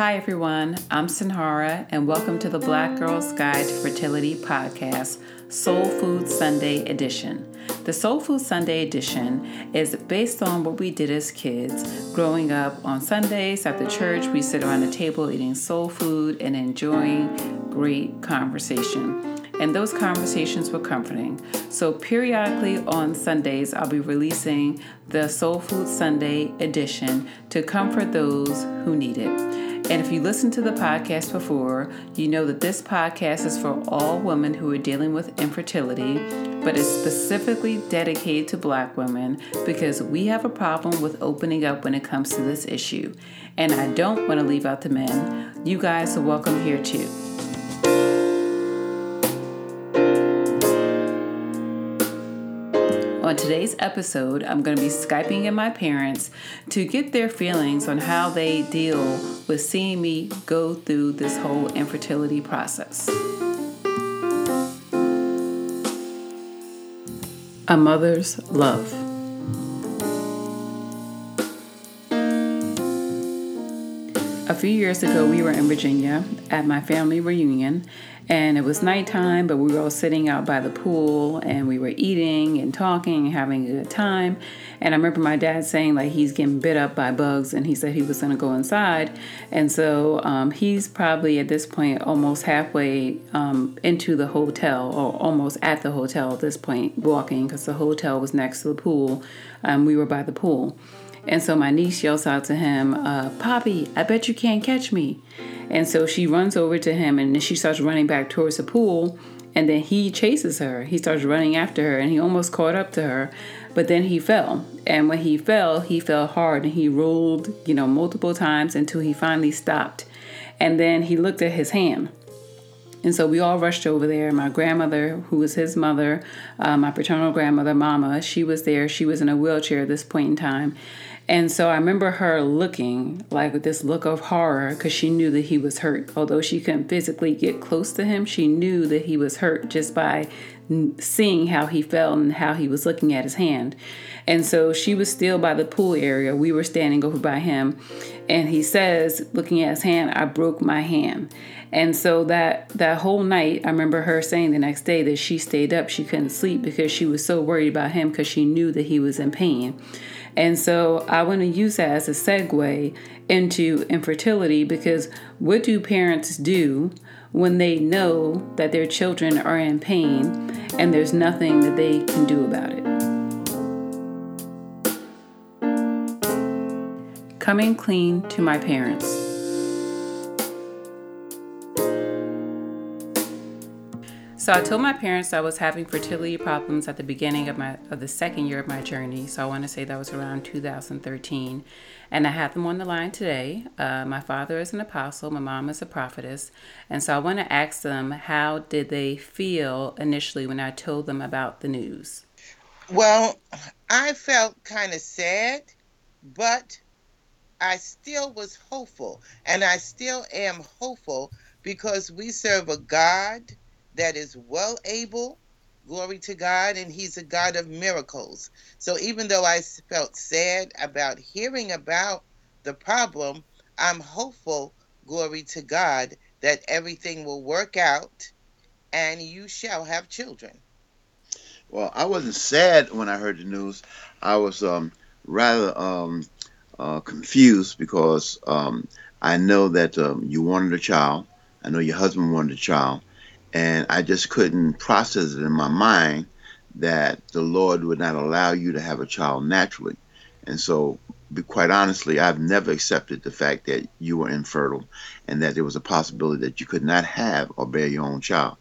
Hi, everyone. I'm Sinhara, and welcome to the Black Girl's Guide to Fertility podcast, Soul Food Sunday Edition. The Soul Food Sunday Edition is based on what we did as kids. Growing up on Sundays after church, we sit around the table eating soul food and enjoying great conversation and those conversations were comforting. So, periodically on Sundays, I'll be releasing the Soul Food Sunday edition to comfort those who need it. And if you listen to the podcast before, you know that this podcast is for all women who are dealing with infertility, but it's specifically dedicated to black women because we have a problem with opening up when it comes to this issue. And I don't want to leave out the men. You guys are welcome here too. On today's episode, I'm going to be Skyping in my parents to get their feelings on how they deal with seeing me go through this whole infertility process. A mother's love. A few years ago, we were in Virginia at my family reunion, and it was nighttime, but we were all sitting out by the pool and we were eating and talking and having a good time. And I remember my dad saying, like, he's getting bit up by bugs and he said he was going to go inside. And so um, he's probably at this point almost halfway um, into the hotel or almost at the hotel at this point, walking because the hotel was next to the pool. Um, we were by the pool. And so my niece yells out to him, uh, Poppy, I bet you can't catch me. And so she runs over to him and she starts running back towards the pool. And then he chases her. He starts running after her and he almost caught up to her. But then he fell. And when he fell, he fell hard and he rolled, you know, multiple times until he finally stopped. And then he looked at his hand. And so we all rushed over there. My grandmother, who was his mother, uh, my paternal grandmother, Mama, she was there. She was in a wheelchair at this point in time. And so I remember her looking like with this look of horror because she knew that he was hurt. Although she couldn't physically get close to him, she knew that he was hurt just by seeing how he felt and how he was looking at his hand. And so she was still by the pool area. We were standing over by him. And he says, looking at his hand, I broke my hand. And so that that whole night, I remember her saying the next day that she stayed up, she couldn't sleep because she was so worried about him because she knew that he was in pain. And so I want to use that as a segue into infertility because what do parents do when they know that their children are in pain and there's nothing that they can do about it? Coming clean to my parents. So I told my parents I was having fertility problems at the beginning of my of the second year of my journey. So I want to say that was around 2013, and I have them on the line today. Uh, my father is an apostle, my mom is a prophetess, and so I want to ask them how did they feel initially when I told them about the news. Well, I felt kind of sad, but I still was hopeful, and I still am hopeful because we serve a God that is well able. Glory to God, and He's a God of miracles. So even though I felt sad about hearing about the problem, I'm hopeful, glory to God, that everything will work out and you shall have children. Well, I wasn't sad when I heard the news. I was um, rather um, uh, confused because um, I know that um, you wanted a child. I know your husband wanted a child and I just couldn't process it in my mind that the Lord would not allow you to have a child naturally. And so, quite honestly, I've never accepted the fact that you were infertile and that there was a possibility that you could not have or bear your own child.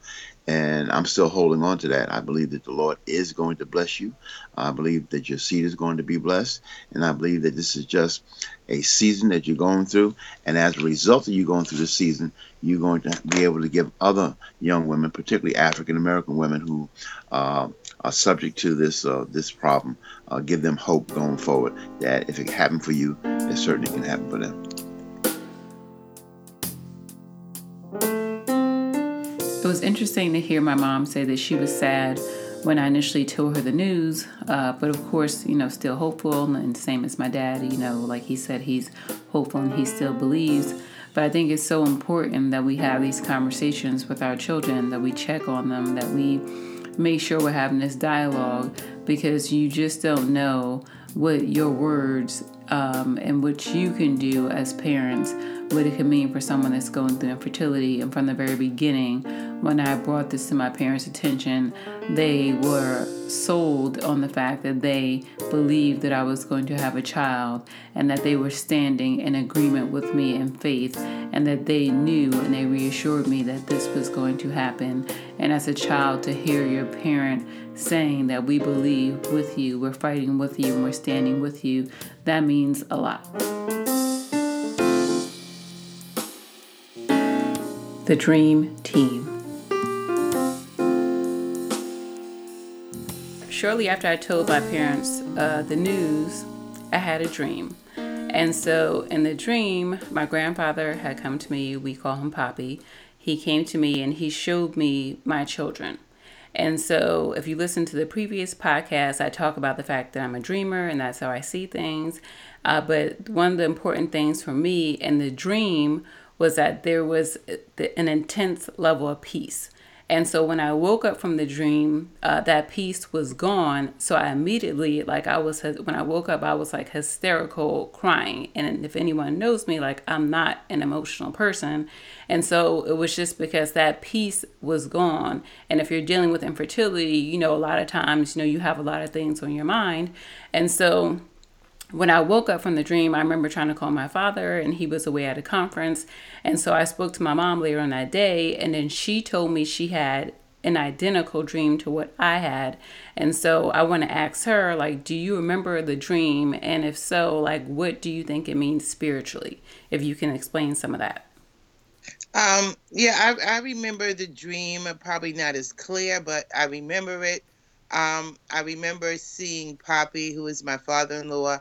And I'm still holding on to that. I believe that the Lord is going to bless you. I believe that your seed is going to be blessed. And I believe that this is just a season that you're going through. And as a result of you going through this season, you're going to be able to give other young women, particularly African American women who uh, are subject to this uh, this problem, uh, give them hope going forward that if it happened for you, it certainly can happen for them. It was interesting to hear my mom say that she was sad when I initially told her the news, uh, but of course, you know, still hopeful, and same as my dad, you know, like he said, he's hopeful and he still believes. But I think it's so important that we have these conversations with our children, that we check on them, that we make sure we're having this dialogue because you just don't know what your words um, and what you can do as parents, what it can mean for someone that's going through infertility. And from the very beginning, when I brought this to my parents' attention, they were sold on the fact that they believed that I was going to have a child and that they were standing in agreement with me in faith and that they knew and they reassured me that this was going to happen. And as a child, to hear your parent saying that we believe with you, we're fighting with you, and we're standing with you, that means a lot. The Dream Team. Shortly after I told my parents uh, the news, I had a dream. And so in the dream, my grandfather had come to me. We call him Poppy. He came to me and he showed me my children. And so, if you listen to the previous podcast, I talk about the fact that I'm a dreamer and that's how I see things. Uh, but one of the important things for me in the dream was that there was an intense level of peace. And so when I woke up from the dream, uh, that peace was gone. So I immediately, like I was, when I woke up, I was like hysterical crying. And if anyone knows me, like I'm not an emotional person. And so it was just because that peace was gone. And if you're dealing with infertility, you know, a lot of times, you know, you have a lot of things on your mind. And so when I woke up from the dream, I remember trying to call my father, and he was away at a conference. And so I spoke to my mom later on that day, and then she told me she had an identical dream to what I had. And so I want to ask her, like, do you remember the dream? And if so, like, what do you think it means spiritually? If you can explain some of that. Um, yeah, I, I remember the dream, probably not as clear, but I remember it. Um, I remember seeing Poppy, who is my father in law,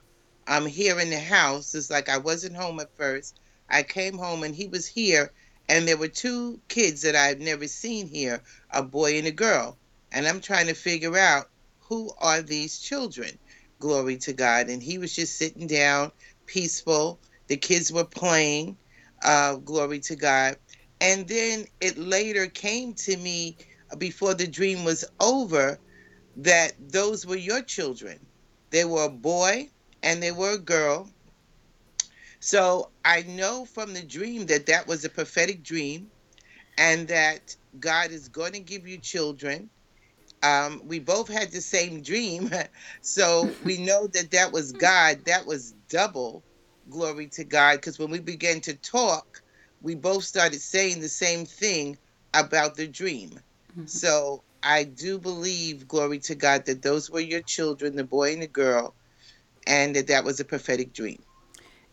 I'm here in the house. It's like I wasn't home at first. I came home and he was here, and there were two kids that I've never seen here a boy and a girl. And I'm trying to figure out who are these children. Glory to God. And he was just sitting down, peaceful. The kids were playing. Uh, glory to God. And then it later came to me before the dream was over that those were your children. They were a boy and they were a girl. So I know from the dream that that was a prophetic dream and that God is going to give you children. Um, we both had the same dream. so we know that that was God. That was double glory to God. Because when we began to talk, we both started saying the same thing about the dream. Mm-hmm. So I do believe, glory to God, that those were your children, the boy and the girl, and that that was a prophetic dream.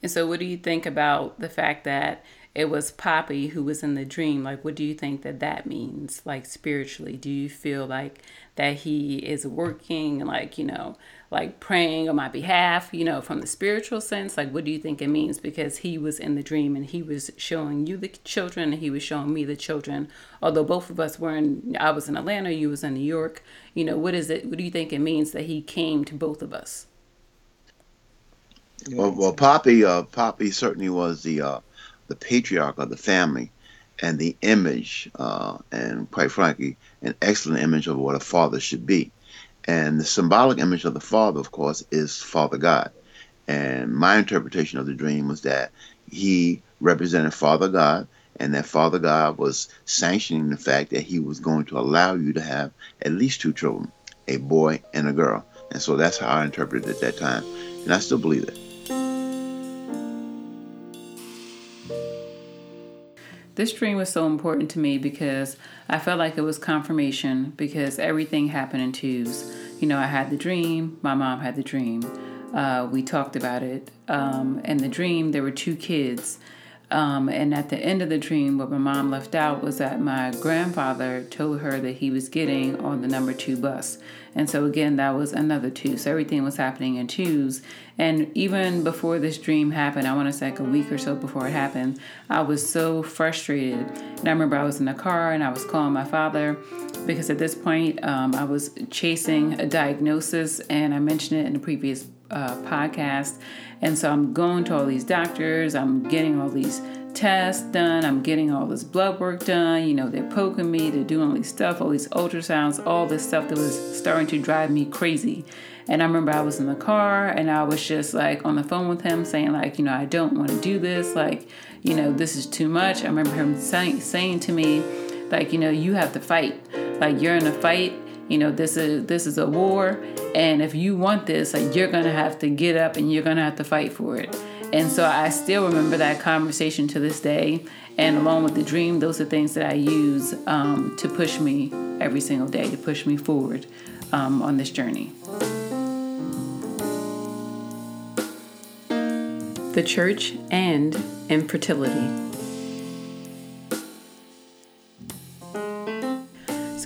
And so, what do you think about the fact that it was Poppy who was in the dream? Like, what do you think that that means, like spiritually? Do you feel like that he is working, like, you know, like praying on my behalf, you know, from the spiritual sense? Like, what do you think it means? Because he was in the dream and he was showing you the children and he was showing me the children. Although both of us were in, I was in Atlanta, you was in New York. You know, what is it? What do you think it means that he came to both of us? Well, well, Poppy, uh, Poppy certainly was the uh, the patriarch of the family, and the image, uh, and quite frankly, an excellent image of what a father should be. And the symbolic image of the father, of course, is Father God. And my interpretation of the dream was that he represented Father God, and that Father God was sanctioning the fact that he was going to allow you to have at least two children, a boy and a girl. And so that's how I interpreted it at that time. And I still believe it. This dream was so important to me because I felt like it was confirmation because everything happened in twos. You know, I had the dream, my mom had the dream. Uh, we talked about it. Um, in the dream, there were two kids. Um, and at the end of the dream, what my mom left out was that my grandfather told her that he was getting on the number two bus. And so, again, that was another two. So, everything was happening in twos. And even before this dream happened, I want to say like a week or so before it happened, I was so frustrated. And I remember I was in the car and I was calling my father because at this point um, I was chasing a diagnosis, and I mentioned it in the previous uh, podcast. And so I'm going to all these doctors, I'm getting all these tests done. I'm getting all this blood work done. You know, they're poking me, they're doing all these stuff, all these ultrasounds, all this stuff that was starting to drive me crazy. And I remember I was in the car and I was just like on the phone with him saying, like, you know, I don't want to do this. Like, you know, this is too much. I remember him saying, saying to me, like, you know, you have to fight. Like, you're in a fight. You know, this is this is a war, and if you want this, like you're gonna have to get up and you're gonna have to fight for it. And so I still remember that conversation to this day. And along with the dream, those are things that I use um, to push me every single day, to push me forward um, on this journey. The church and infertility.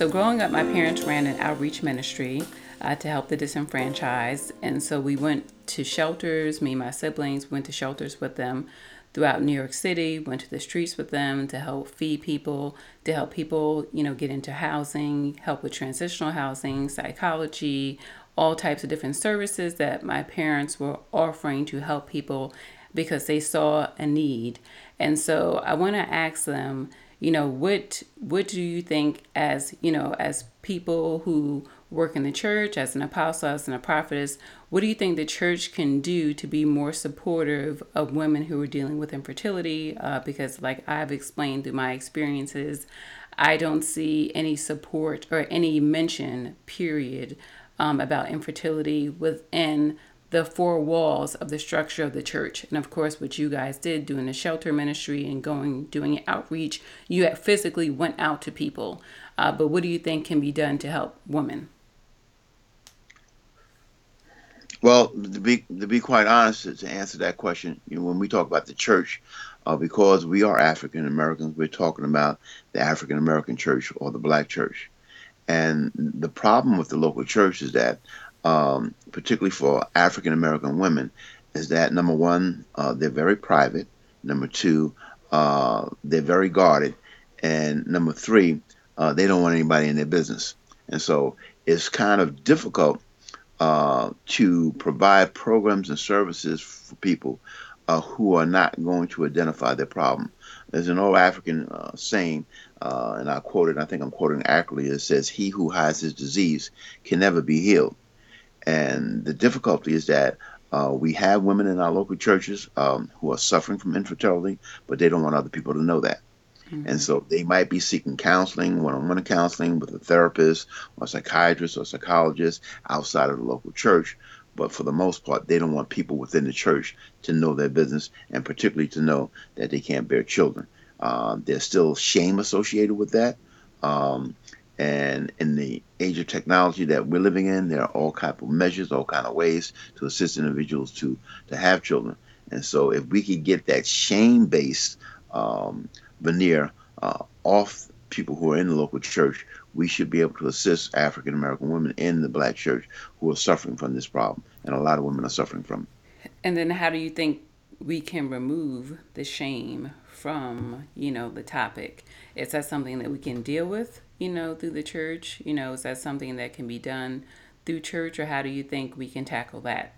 So, growing up, my parents ran an outreach ministry uh, to help the disenfranchised. And so we went to shelters, me and my siblings went to shelters with them throughout New York City, went to the streets with them to help feed people, to help people, you know, get into housing, help with transitional housing, psychology, all types of different services that my parents were offering to help people because they saw a need. And so I want to ask them, you know, what what do you think as, you know, as people who work in the church, as an apostle, as an prophetess, what do you think the church can do to be more supportive of women who are dealing with infertility? Uh, because, like I've explained through my experiences, I don't see any support or any mention, period, um, about infertility within the four walls of the structure of the church. And of course, what you guys did doing the shelter ministry and going doing outreach, you physically went out to people. Uh, but what do you think can be done to help women? Well, to be to be quite honest, to answer that question, you know, when we talk about the church, uh, because we are African Americans, we're talking about the African American church or the Black church. And the problem with the local church is that, um, particularly for African American women, is that number one, uh, they're very private. Number two, uh, they're very guarded, and number three, uh, they don't want anybody in their business. And so it's kind of difficult uh, to provide programs and services for people uh, who are not going to identify their problem. There's an old African uh, saying, and I quote it, I think I'm quoting accurately, it says, He who hides his disease can never be healed. And the difficulty is that uh, we have women in our local churches um, who are suffering from infertility, but they don't want other people to know that. Mm-hmm. And so they might be seeking counseling, one on one counseling with a therapist or a psychiatrist or psychologist outside of the local church. But for the most part, they don't want people within the church to know their business and particularly to know that they can't bear children. Uh, there's still shame associated with that. Um, and in the age of technology that we're living in, there are all kinds of measures, all kind of ways to assist individuals to to have children. And so, if we could get that shame-based um, veneer uh, off people who are in the local church, we should be able to assist African American women in the black church who are suffering from this problem. And a lot of women are suffering from it. And then how do you think we can remove the shame from, you know, the topic? Is that something that we can deal with, you know, through the church? You know, is that something that can be done through church or how do you think we can tackle that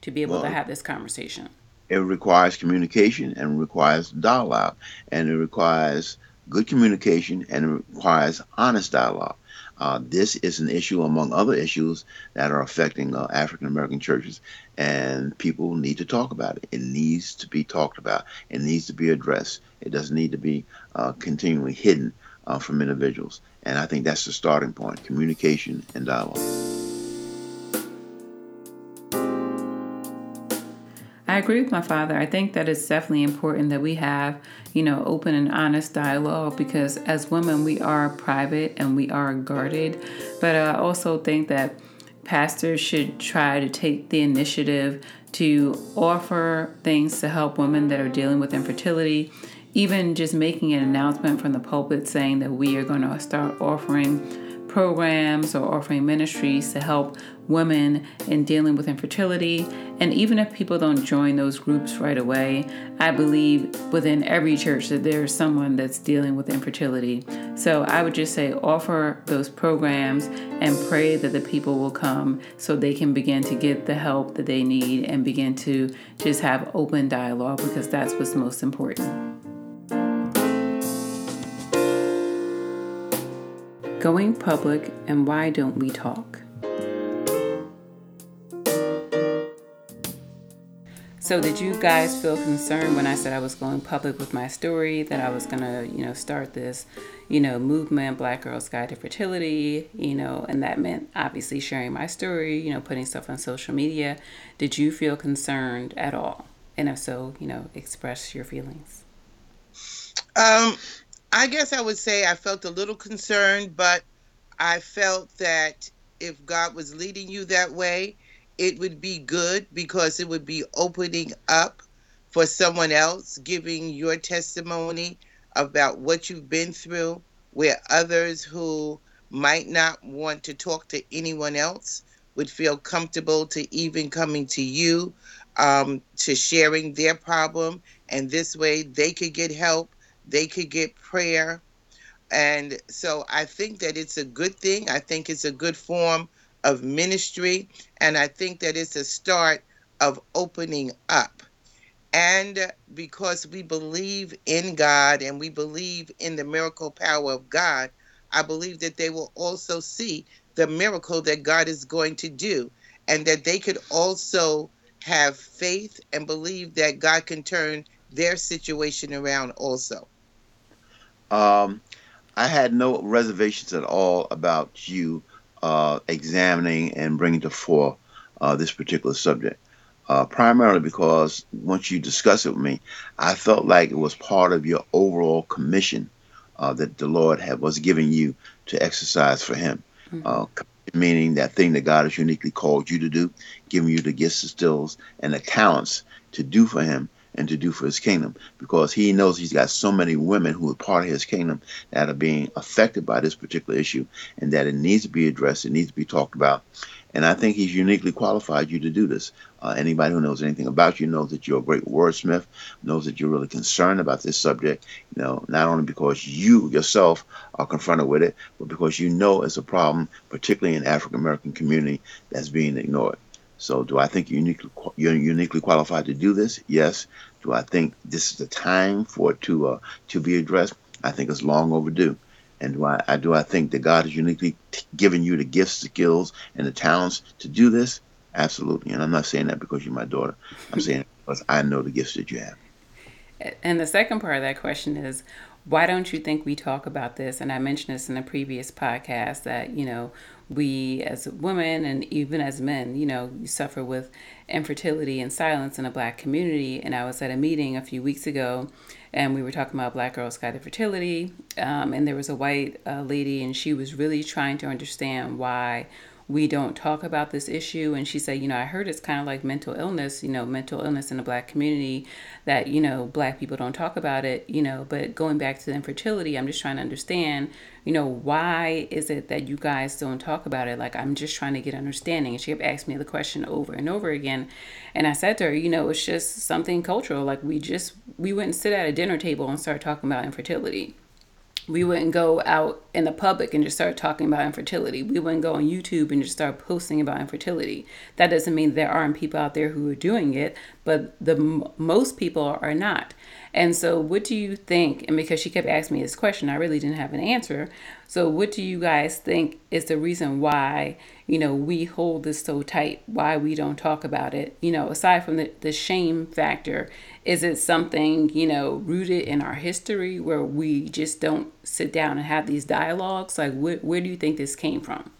to be able well, to have this conversation? it requires communication and requires dialogue and it requires good communication and it requires honest dialogue. Uh, this is an issue among other issues that are affecting uh, African American churches, and people need to talk about it. It needs to be talked about. It needs to be addressed. It doesn't need to be uh, continually hidden uh, from individuals. And I think that's the starting point communication and dialogue. I agree with my father. I think that it's definitely important that we have, you know, open and honest dialogue because as women, we are private and we are guarded. But I also think that pastors should try to take the initiative to offer things to help women that are dealing with infertility. Even just making an announcement from the pulpit saying that we are going to start offering programs or offering ministries to help women in dealing with infertility. And even if people don't join those groups right away, I believe within every church that there's someone that's dealing with infertility. So I would just say offer those programs and pray that the people will come so they can begin to get the help that they need and begin to just have open dialogue because that's what's most important. Going public and why don't we talk? So did you guys feel concerned when I said I was going public with my story that I was gonna, you know, start this, you know, movement, Black Girls Guide to Fertility, you know, and that meant obviously sharing my story, you know, putting stuff on social media. Did you feel concerned at all? And if so, you know, express your feelings. Um, I guess I would say I felt a little concerned, but I felt that if God was leading you that way, it would be good because it would be opening up for someone else, giving your testimony about what you've been through, where others who might not want to talk to anyone else would feel comfortable to even coming to you um, to sharing their problem. And this way they could get help, they could get prayer. And so I think that it's a good thing. I think it's a good form of ministry. And I think that it's a start of opening up. And because we believe in God and we believe in the miracle power of God, I believe that they will also see the miracle that God is going to do and that they could also have faith and believe that God can turn their situation around also. Um, I had no reservations at all about you uh, examining and bringing to fore uh, this particular subject. Uh, primarily because once you discuss it with me, I felt like it was part of your overall commission uh, that the Lord had was giving you to exercise for Him. Mm-hmm. Uh, meaning that thing that God has uniquely called you to do, giving you the gifts, the skills, and the talents to do for Him and to do for his kingdom because he knows he's got so many women who are part of his kingdom that are being affected by this particular issue and that it needs to be addressed, it needs to be talked about. And I think he's uniquely qualified you to do this. Uh, anybody who knows anything about you knows that you're a great wordsmith, knows that you're really concerned about this subject, you know, not only because you yourself are confronted with it, but because you know it's a problem, particularly in African American community, that's being ignored. So, do I think you're uniquely, you're uniquely qualified to do this? Yes. Do I think this is the time for it to uh, to be addressed? I think it's long overdue. And do I, I do I think that God has uniquely t- given you the gifts, the skills, and the talents to do this? Absolutely. And I'm not saying that because you're my daughter. I'm saying because I know the gifts that you have. And the second part of that question is why don't you think we talk about this? And I mentioned this in a previous podcast that, you know, we as women and even as men, you know, suffer with infertility and silence in a black community. And I was at a meeting a few weeks ago and we were talking about Black Girls Guide to Fertility. Um, and there was a white uh, lady and she was really trying to understand why we don't talk about this issue. And she said, you know, I heard it's kind of like mental illness, you know, mental illness in the black community that, you know, black people don't talk about it, you know, but going back to infertility, I'm just trying to understand, you know, why is it that you guys don't talk about it? Like, I'm just trying to get understanding. And she kept asking me the question over and over again. And I said to her, you know, it's just something cultural. Like, we just, we wouldn't sit at a dinner table and start talking about infertility we wouldn't go out in the public and just start talking about infertility. We wouldn't go on YouTube and just start posting about infertility. That doesn't mean there aren't people out there who are doing it, but the most people are not. And so, what do you think? And because she kept asking me this question, I really didn't have an answer. So, what do you guys think is the reason why, you know, we hold this so tight? Why we don't talk about it? You know, aside from the, the shame factor, is it something, you know, rooted in our history where we just don't sit down and have these dialogues? Like, wh- where do you think this came from?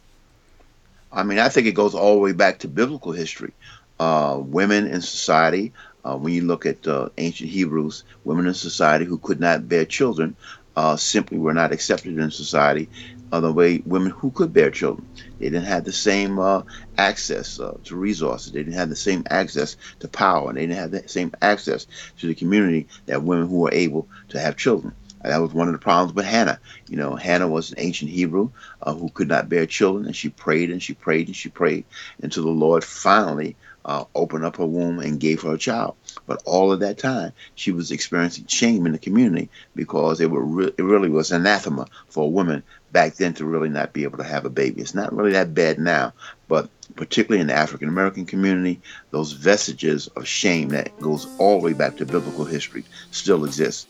I mean, I think it goes all the way back to biblical history. Uh, women in society uh, when you look at uh, ancient Hebrews, women in society who could not bear children uh, simply were not accepted in society the way women who could bear children. They didn't have the same uh, access uh, to resources. They didn't have the same access to power. They didn't have the same access to the community that women who were able to have children. That was one of the problems with Hannah. You know, Hannah was an ancient Hebrew uh, who could not bear children, and she prayed and she prayed and she prayed until the Lord finally uh, opened up her womb and gave her a child. But all of that time, she was experiencing shame in the community because it, re- it really was anathema for a woman back then to really not be able to have a baby. It's not really that bad now, but particularly in the African American community, those vestiges of shame that goes all the way back to biblical history still exist.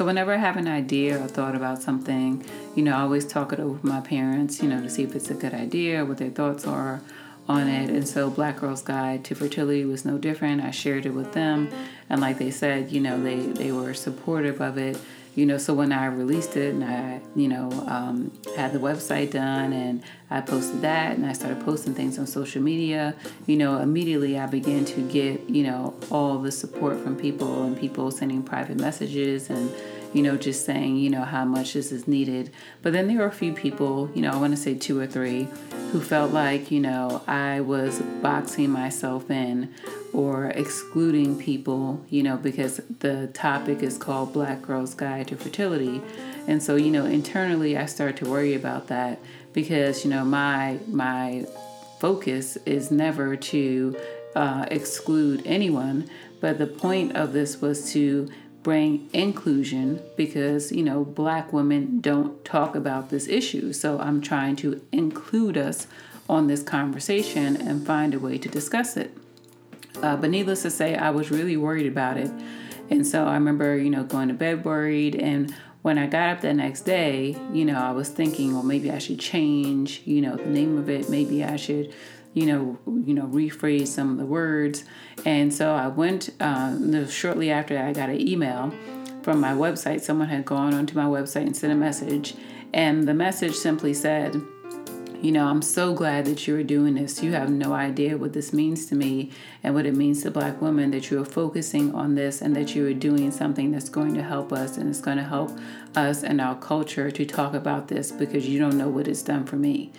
So whenever I have an idea or thought about something, you know, I always talk it over with my parents, you know, to see if it's a good idea, what their thoughts are on it. And so Black Girl's Guide to Fertility was no different. I shared it with them. And like they said, you know, they, they were supportive of it. You know, so when I released it and I, you know, um, had the website done and I posted that and I started posting things on social media, you know, immediately I began to get, you know, all the support from people and people sending private messages and, you know, just saying, you know, how much this is needed. But then there were a few people, you know, I want to say two or three, who felt like, you know, I was boxing myself in or excluding people, you know, because the topic is called Black Girl's Guide to Fertility. And so, you know, internally I started to worry about that because, you know, my my focus is never to uh, exclude anyone, but the point of this was to bring inclusion because you know black women don't talk about this issue. So i'm trying to include us on this conversation and find a way to discuss it. Uh, but needless to say i was really worried about it. And so i remember you know going to bed worried. And when i got up the next day you know i was thinking well maybe i should change you know the name of it. Maybe i should you know, you know, rephrase some of the words. And so I went uh, shortly after I got an email from my website. Someone had gone onto my website and sent a message, and the message simply said, you know, I'm so glad that you are doing this. You have no idea what this means to me and what it means to black women that you are focusing on this and that you are doing something that's going to help us and it's going to help us and our culture to talk about this because you don't know what it's done for me.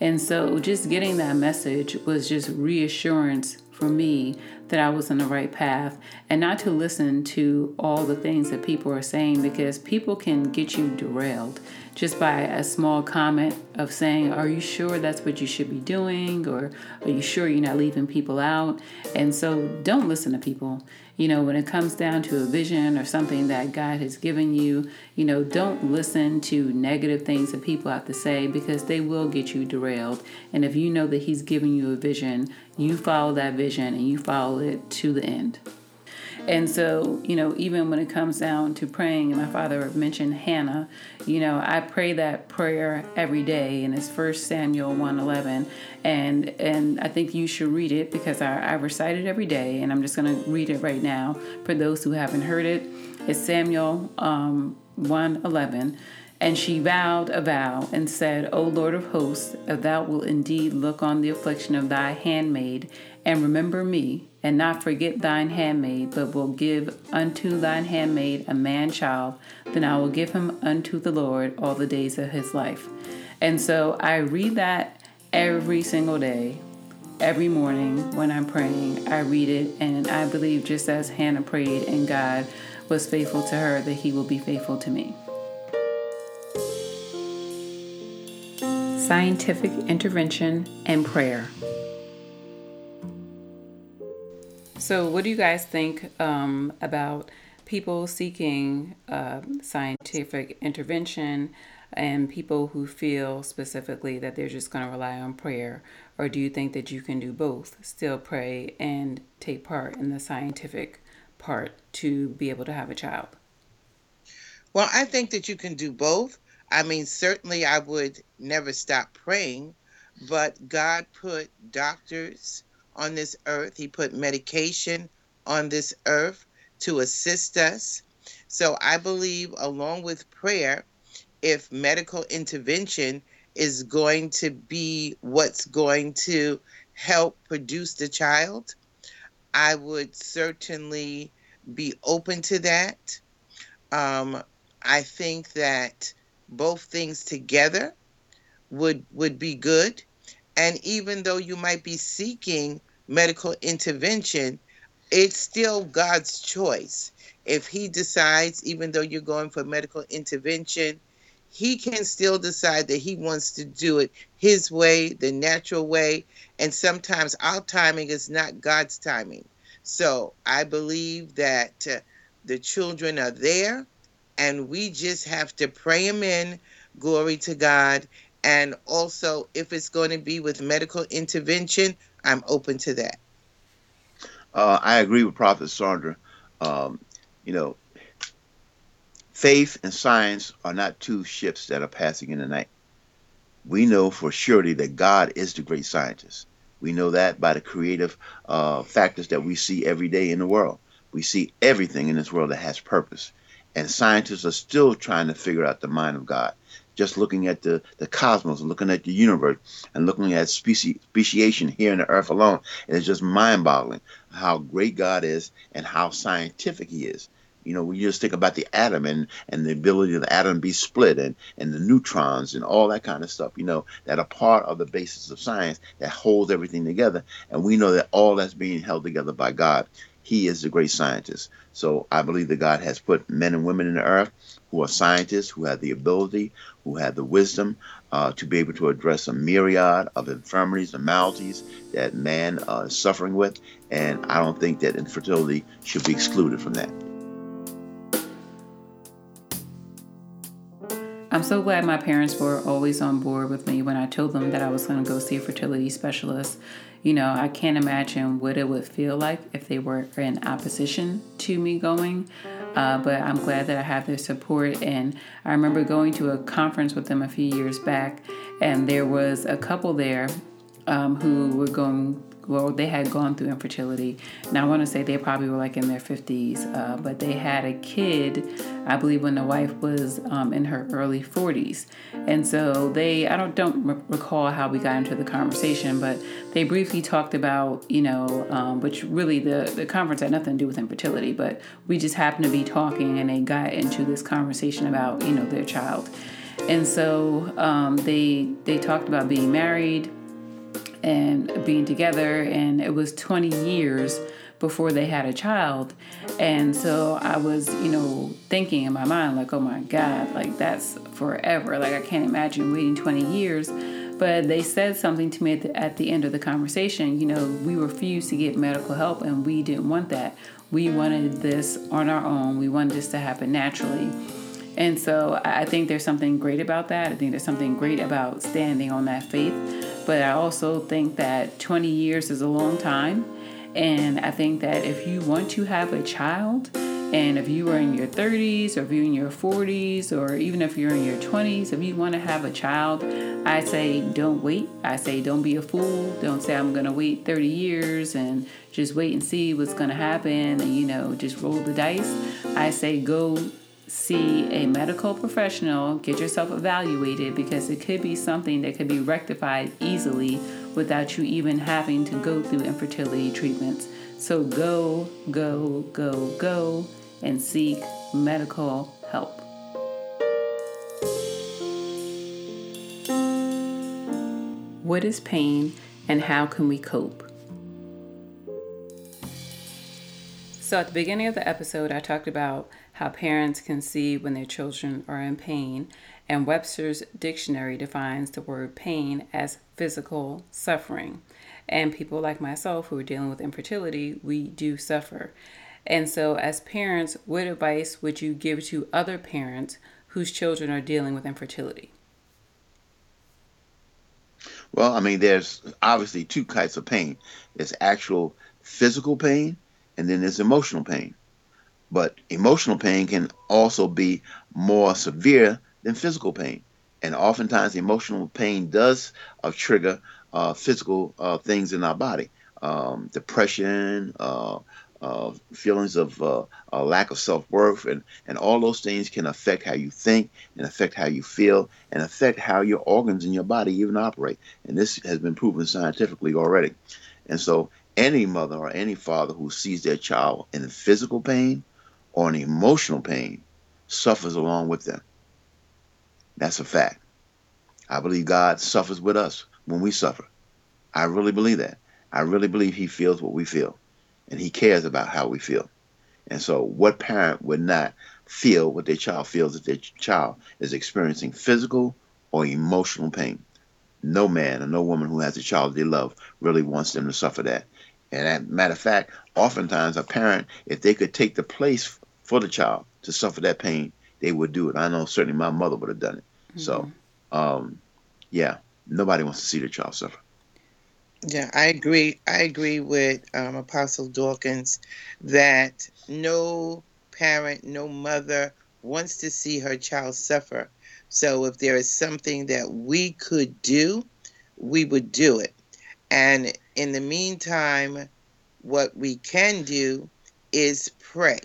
And so just getting that message was just reassurance for me that I was on the right path and not to listen to all the things that people are saying because people can get you derailed just by a small comment of saying, Are you sure that's what you should be doing? Or are you sure you're not leaving people out? And so don't listen to people. You know, when it comes down to a vision or something that God has given you, you know, don't listen to negative things that people have to say because they will get you derailed. And if you know that He's giving you a vision, you follow that vision and you follow it to the end. And so, you know, even when it comes down to praying, and my father mentioned Hannah, you know, I pray that prayer every day, and it's First Samuel 111. And and I think you should read it because I, I recite it every day, and I'm just going to read it right now for those who haven't heard it. It's Samuel um, 111. And she vowed a vow and said, O Lord of hosts, if thou wilt indeed look on the affliction of thy handmaid, and remember me, and not forget thine handmaid, but will give unto thine handmaid a man child, then I will give him unto the Lord all the days of his life. And so I read that every single day, every morning when I'm praying. I read it, and I believe just as Hannah prayed and God was faithful to her, that he will be faithful to me. Scientific intervention and prayer. So, what do you guys think um, about people seeking uh, scientific intervention and people who feel specifically that they're just going to rely on prayer? Or do you think that you can do both, still pray and take part in the scientific part to be able to have a child? Well, I think that you can do both. I mean, certainly I would never stop praying, but God put doctors on this earth. He put medication on this earth to assist us. So I believe, along with prayer, if medical intervention is going to be what's going to help produce the child, I would certainly be open to that. Um, I think that both things together would would be good. And even though you might be seeking medical intervention, it's still God's choice. If He decides, even though you're going for medical intervention, He can still decide that He wants to do it His way, the natural way. And sometimes our timing is not God's timing. So I believe that uh, the children are there and we just have to pray them in. Glory to God. And also, if it's going to be with medical intervention, I'm open to that. Uh, I agree with Prophet Sandra. Um, you know, Faith and science are not two ships that are passing in the night. We know for surety that God is the great scientist. We know that by the creative uh, factors that we see every day in the world. We see everything in this world that has purpose. And scientists are still trying to figure out the mind of God. Just looking at the, the cosmos, looking at the universe, and looking at speci- speciation here in the earth alone, it is just mind boggling how great God is and how scientific He is. You know, we just think about the atom and, and the ability of the atom to be split and, and the neutrons and all that kind of stuff, you know, that are part of the basis of science that holds everything together. And we know that all that's being held together by God. He is the great scientist. So I believe that God has put men and women in the earth who are scientists, who have the ability, who have the wisdom uh, to be able to address a myriad of infirmities and maladies that man uh, is suffering with. And I don't think that infertility should be excluded from that. I'm so glad my parents were always on board with me when I told them that I was going to go see a fertility specialist. You know, I can't imagine what it would feel like if they were in opposition to me going. Uh, but I'm glad that I have their support. And I remember going to a conference with them a few years back, and there was a couple there um, who were going well, they had gone through infertility. Now, I want to say they probably were like in their 50s, uh, but they had a kid, I believe, when the wife was um, in her early 40s. And so they, I don't, don't recall how we got into the conversation, but they briefly talked about, you know, um, which really the, the conference had nothing to do with infertility, but we just happened to be talking and they got into this conversation about, you know, their child. And so um, they they talked about being married, and being together, and it was 20 years before they had a child. And so I was, you know, thinking in my mind, like, oh my God, like that's forever. Like, I can't imagine waiting 20 years. But they said something to me at the, at the end of the conversation. You know, we refused to get medical help, and we didn't want that. We wanted this on our own, we wanted this to happen naturally. And so I think there's something great about that. I think there's something great about standing on that faith. But I also think that 20 years is a long time. And I think that if you want to have a child, and if you are in your 30s, or if you're in your 40s, or even if you're in your 20s, if you want to have a child, I say don't wait. I say don't be a fool. Don't say I'm going to wait 30 years and just wait and see what's going to happen and, you know, just roll the dice. I say go see a medical professional, get yourself evaluated because it could be something that could be rectified easily without you even having to go through infertility treatments. So go, go, go, go and seek medical help. What is pain and how can we cope? So, at the beginning of the episode, I talked about how parents can see when their children are in pain, and Webster's dictionary defines the word pain as physical suffering. And people like myself who are dealing with infertility, we do suffer. And so, as parents, what advice would you give to other parents whose children are dealing with infertility? Well, I mean, there's obviously two types of pain there's actual physical pain and then there's emotional pain. But emotional pain can also be more severe than physical pain. And oftentimes, emotional pain does uh, trigger uh, physical uh, things in our body um, depression, uh, uh, feelings of uh, a lack of self worth, and, and all those things can affect how you think and affect how you feel and affect how your organs in your body even operate. And this has been proven scientifically already. And so, any mother or any father who sees their child in physical pain or in emotional pain suffers along with them. That's a fact. I believe God suffers with us when we suffer. I really believe that. I really believe He feels what we feel and He cares about how we feel. And so, what parent would not feel what their child feels if their child is experiencing physical or emotional pain? No man or no woman who has a child they love really wants them to suffer that. And as a matter of fact, oftentimes a parent, if they could take the place for the child to suffer that pain, they would do it. I know certainly my mother would have done it. Mm-hmm. So, um, yeah, nobody wants to see their child suffer. Yeah, I agree. I agree with um, Apostle Dawkins that no parent, no mother wants to see her child suffer. So if there is something that we could do, we would do it. And in the meantime, what we can do is pray.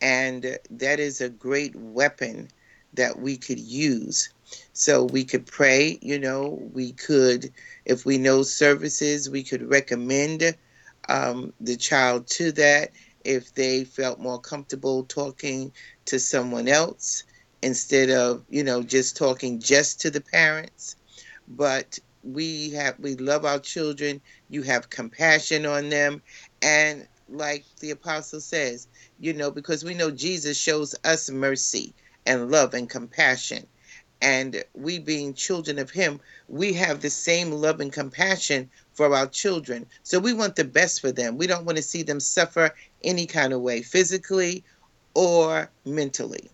And that is a great weapon that we could use. So we could pray, you know, we could, if we know services, we could recommend um, the child to that if they felt more comfortable talking to someone else instead of, you know, just talking just to the parents. But we have we love our children you have compassion on them and like the apostle says you know because we know jesus shows us mercy and love and compassion. And we being children of him we have the same love and compassion for our children. So we want the best for them. We don't want to see them suffer any kind of way physically or mentally.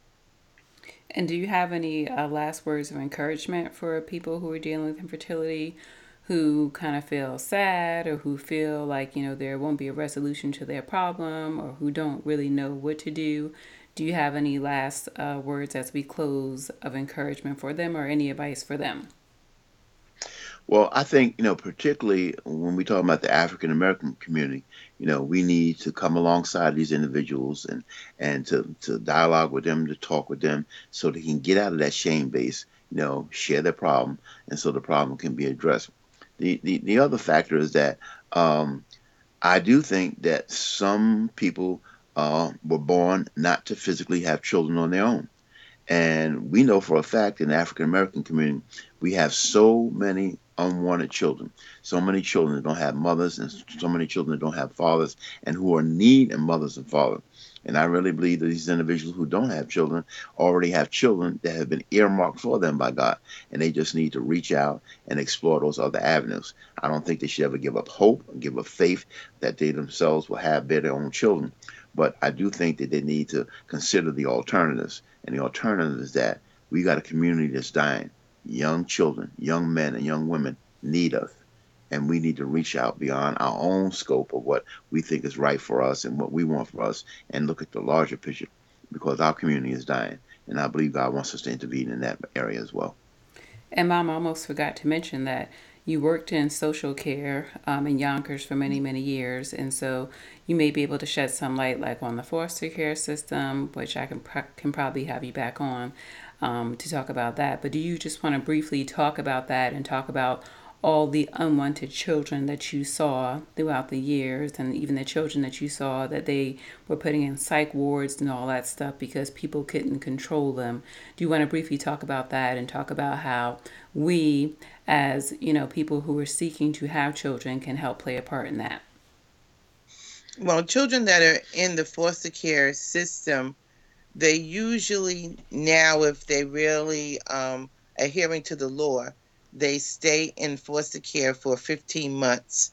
And do you have any uh, last words of encouragement for people who are dealing with infertility, who kind of feel sad or who feel like, you know, there won't be a resolution to their problem or who don't really know what to do? Do you have any last uh, words as we close of encouragement for them or any advice for them? Well, I think, you know, particularly when we talk about the African American community, you know, we need to come alongside these individuals and, and to, to dialogue with them, to talk with them so they can get out of that shame base, you know, share their problem, and so the problem can be addressed. The, the, the other factor is that um, I do think that some people uh, were born not to physically have children on their own. And we know for a fact in the African American community, we have so many unwanted children. So many children that don't have mothers, and so many children that don't have fathers, and who are in need of mothers and fathers. And I really believe that these individuals who don't have children already have children that have been earmarked for them by God, and they just need to reach out and explore those other avenues. I don't think they should ever give up hope give up faith that they themselves will have their own children. But I do think that they need to consider the alternatives. And the alternative is that we got a community that's dying young children, young men, and young women need us. And we need to reach out beyond our own scope of what we think is right for us and what we want for us and look at the larger picture because our community is dying. And I believe God wants us to intervene in that area as well. And Mom almost forgot to mention that you worked in social care um, in Yonkers for many, many years. And so you may be able to shed some light like on the foster care system, which I can, can probably have you back on um, to talk about that. But do you just want to briefly talk about that and talk about all the unwanted children that you saw throughout the years and even the children that you saw that they were putting in psych wards and all that stuff because people couldn't control them. Do you want to briefly talk about that and talk about how we as, you know, people who are seeking to have children can help play a part in that? Well, children that are in the foster care system they usually now, if they really um, adhering to the law, they stay in foster care for 15 months,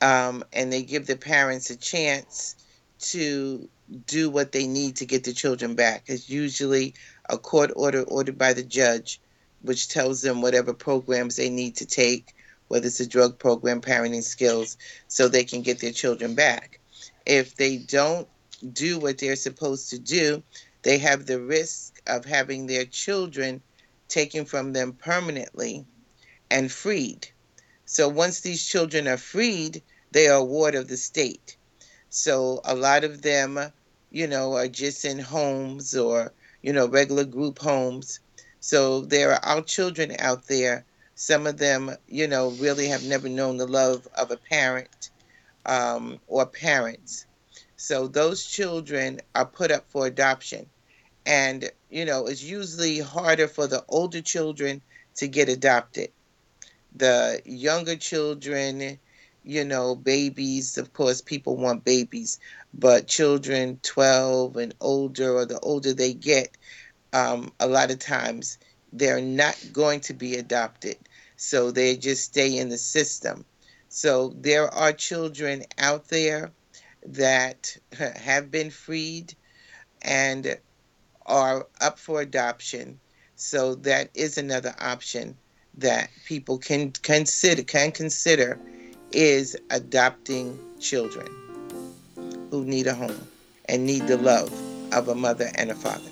um, and they give the parents a chance to do what they need to get the children back. It's usually a court order ordered by the judge, which tells them whatever programs they need to take, whether it's a drug program, parenting skills, so they can get their children back. If they don't do what they're supposed to do, they have the risk of having their children taken from them permanently and freed. So once these children are freed, they are a ward of the state. So a lot of them, you know, are just in homes or, you know, regular group homes. So there are our children out there. Some of them, you know, really have never known the love of a parent um, or parents. So those children are put up for adoption. And, you know, it's usually harder for the older children to get adopted. The younger children, you know, babies, of course, people want babies, but children 12 and older, or the older they get, um, a lot of times they're not going to be adopted. So they just stay in the system. So there are children out there that have been freed and are up for adoption. So that is another option that people can consider can consider is adopting children who need a home and need the love of a mother and a father.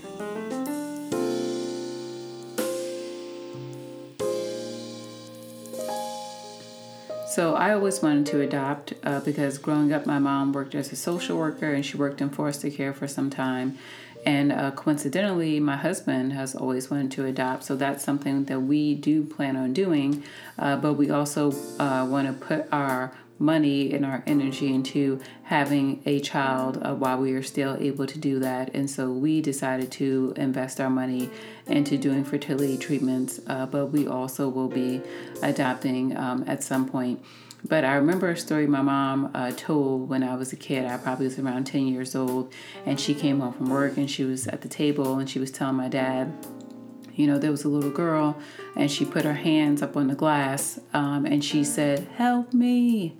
So I always wanted to adopt uh, because growing up, my mom worked as a social worker and she worked in foster care for some time. And uh, coincidentally, my husband has always wanted to adopt, so that's something that we do plan on doing. Uh, but we also uh, want to put our money and our energy into having a child uh, while we are still able to do that. And so we decided to invest our money into doing fertility treatments, uh, but we also will be adopting um, at some point. But I remember a story my mom uh, told when I was a kid. I probably was around 10 years old, and she came home from work and she was at the table and she was telling my dad, you know, there was a little girl and she put her hands up on the glass um, and she said, Help me.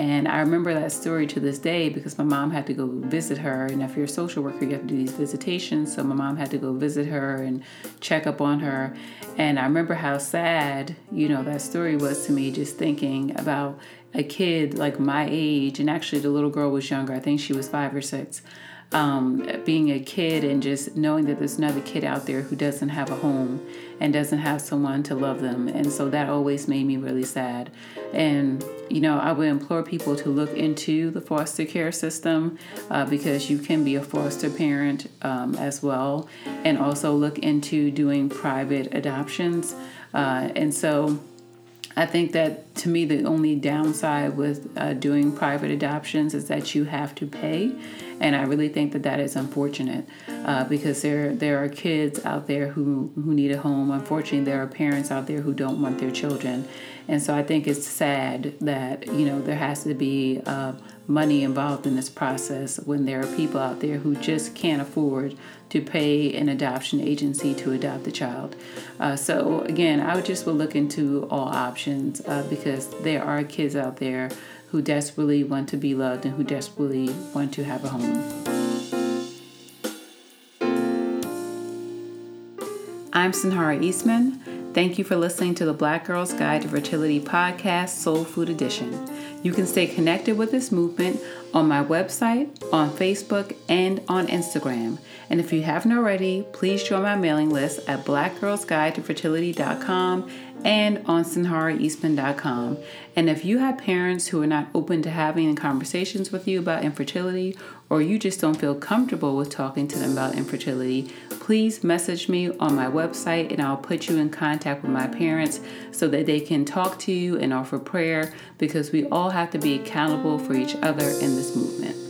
And I remember that story to this day because my mom had to go visit her. And if you're a social worker, you have to do these visitations. So my mom had to go visit her and check up on her. And I remember how sad, you know, that story was to me, just thinking about a kid like my age. And actually, the little girl was younger. I think she was five or six um, being a kid and just knowing that there's another kid out there who doesn't have a home and doesn't have someone to love them. And so that always made me really sad. And, you know, I would implore people to look into the foster care system uh, because you can be a foster parent um, as well, and also look into doing private adoptions. Uh, and so, I think that to me, the only downside with uh, doing private adoptions is that you have to pay. And I really think that that is unfortunate uh, because there there are kids out there who, who need a home. Unfortunately, there are parents out there who don't want their children. And so I think it's sad that, you know, there has to be uh, money involved in this process when there are people out there who just can't afford to pay an adoption agency to adopt the child. Uh, so again, I would just will look into all options uh, because there are kids out there who desperately want to be loved and who desperately want to have a home. I'm Sinhara Eastman. Thank you for listening to the Black Girls Guide to Fertility podcast, Soul Food Edition. You can stay connected with this movement on my website, on Facebook, and on Instagram. And if you haven't already, please join my mailing list at blackgirlsguidetofertility.com and on sinharaeastman.com. And if you have parents who are not open to having conversations with you about infertility, or you just don't feel comfortable with talking to them about infertility, please message me on my website and I'll put you in contact with my parents so that they can talk to you and offer prayer because we all have to be accountable for each other in this movement.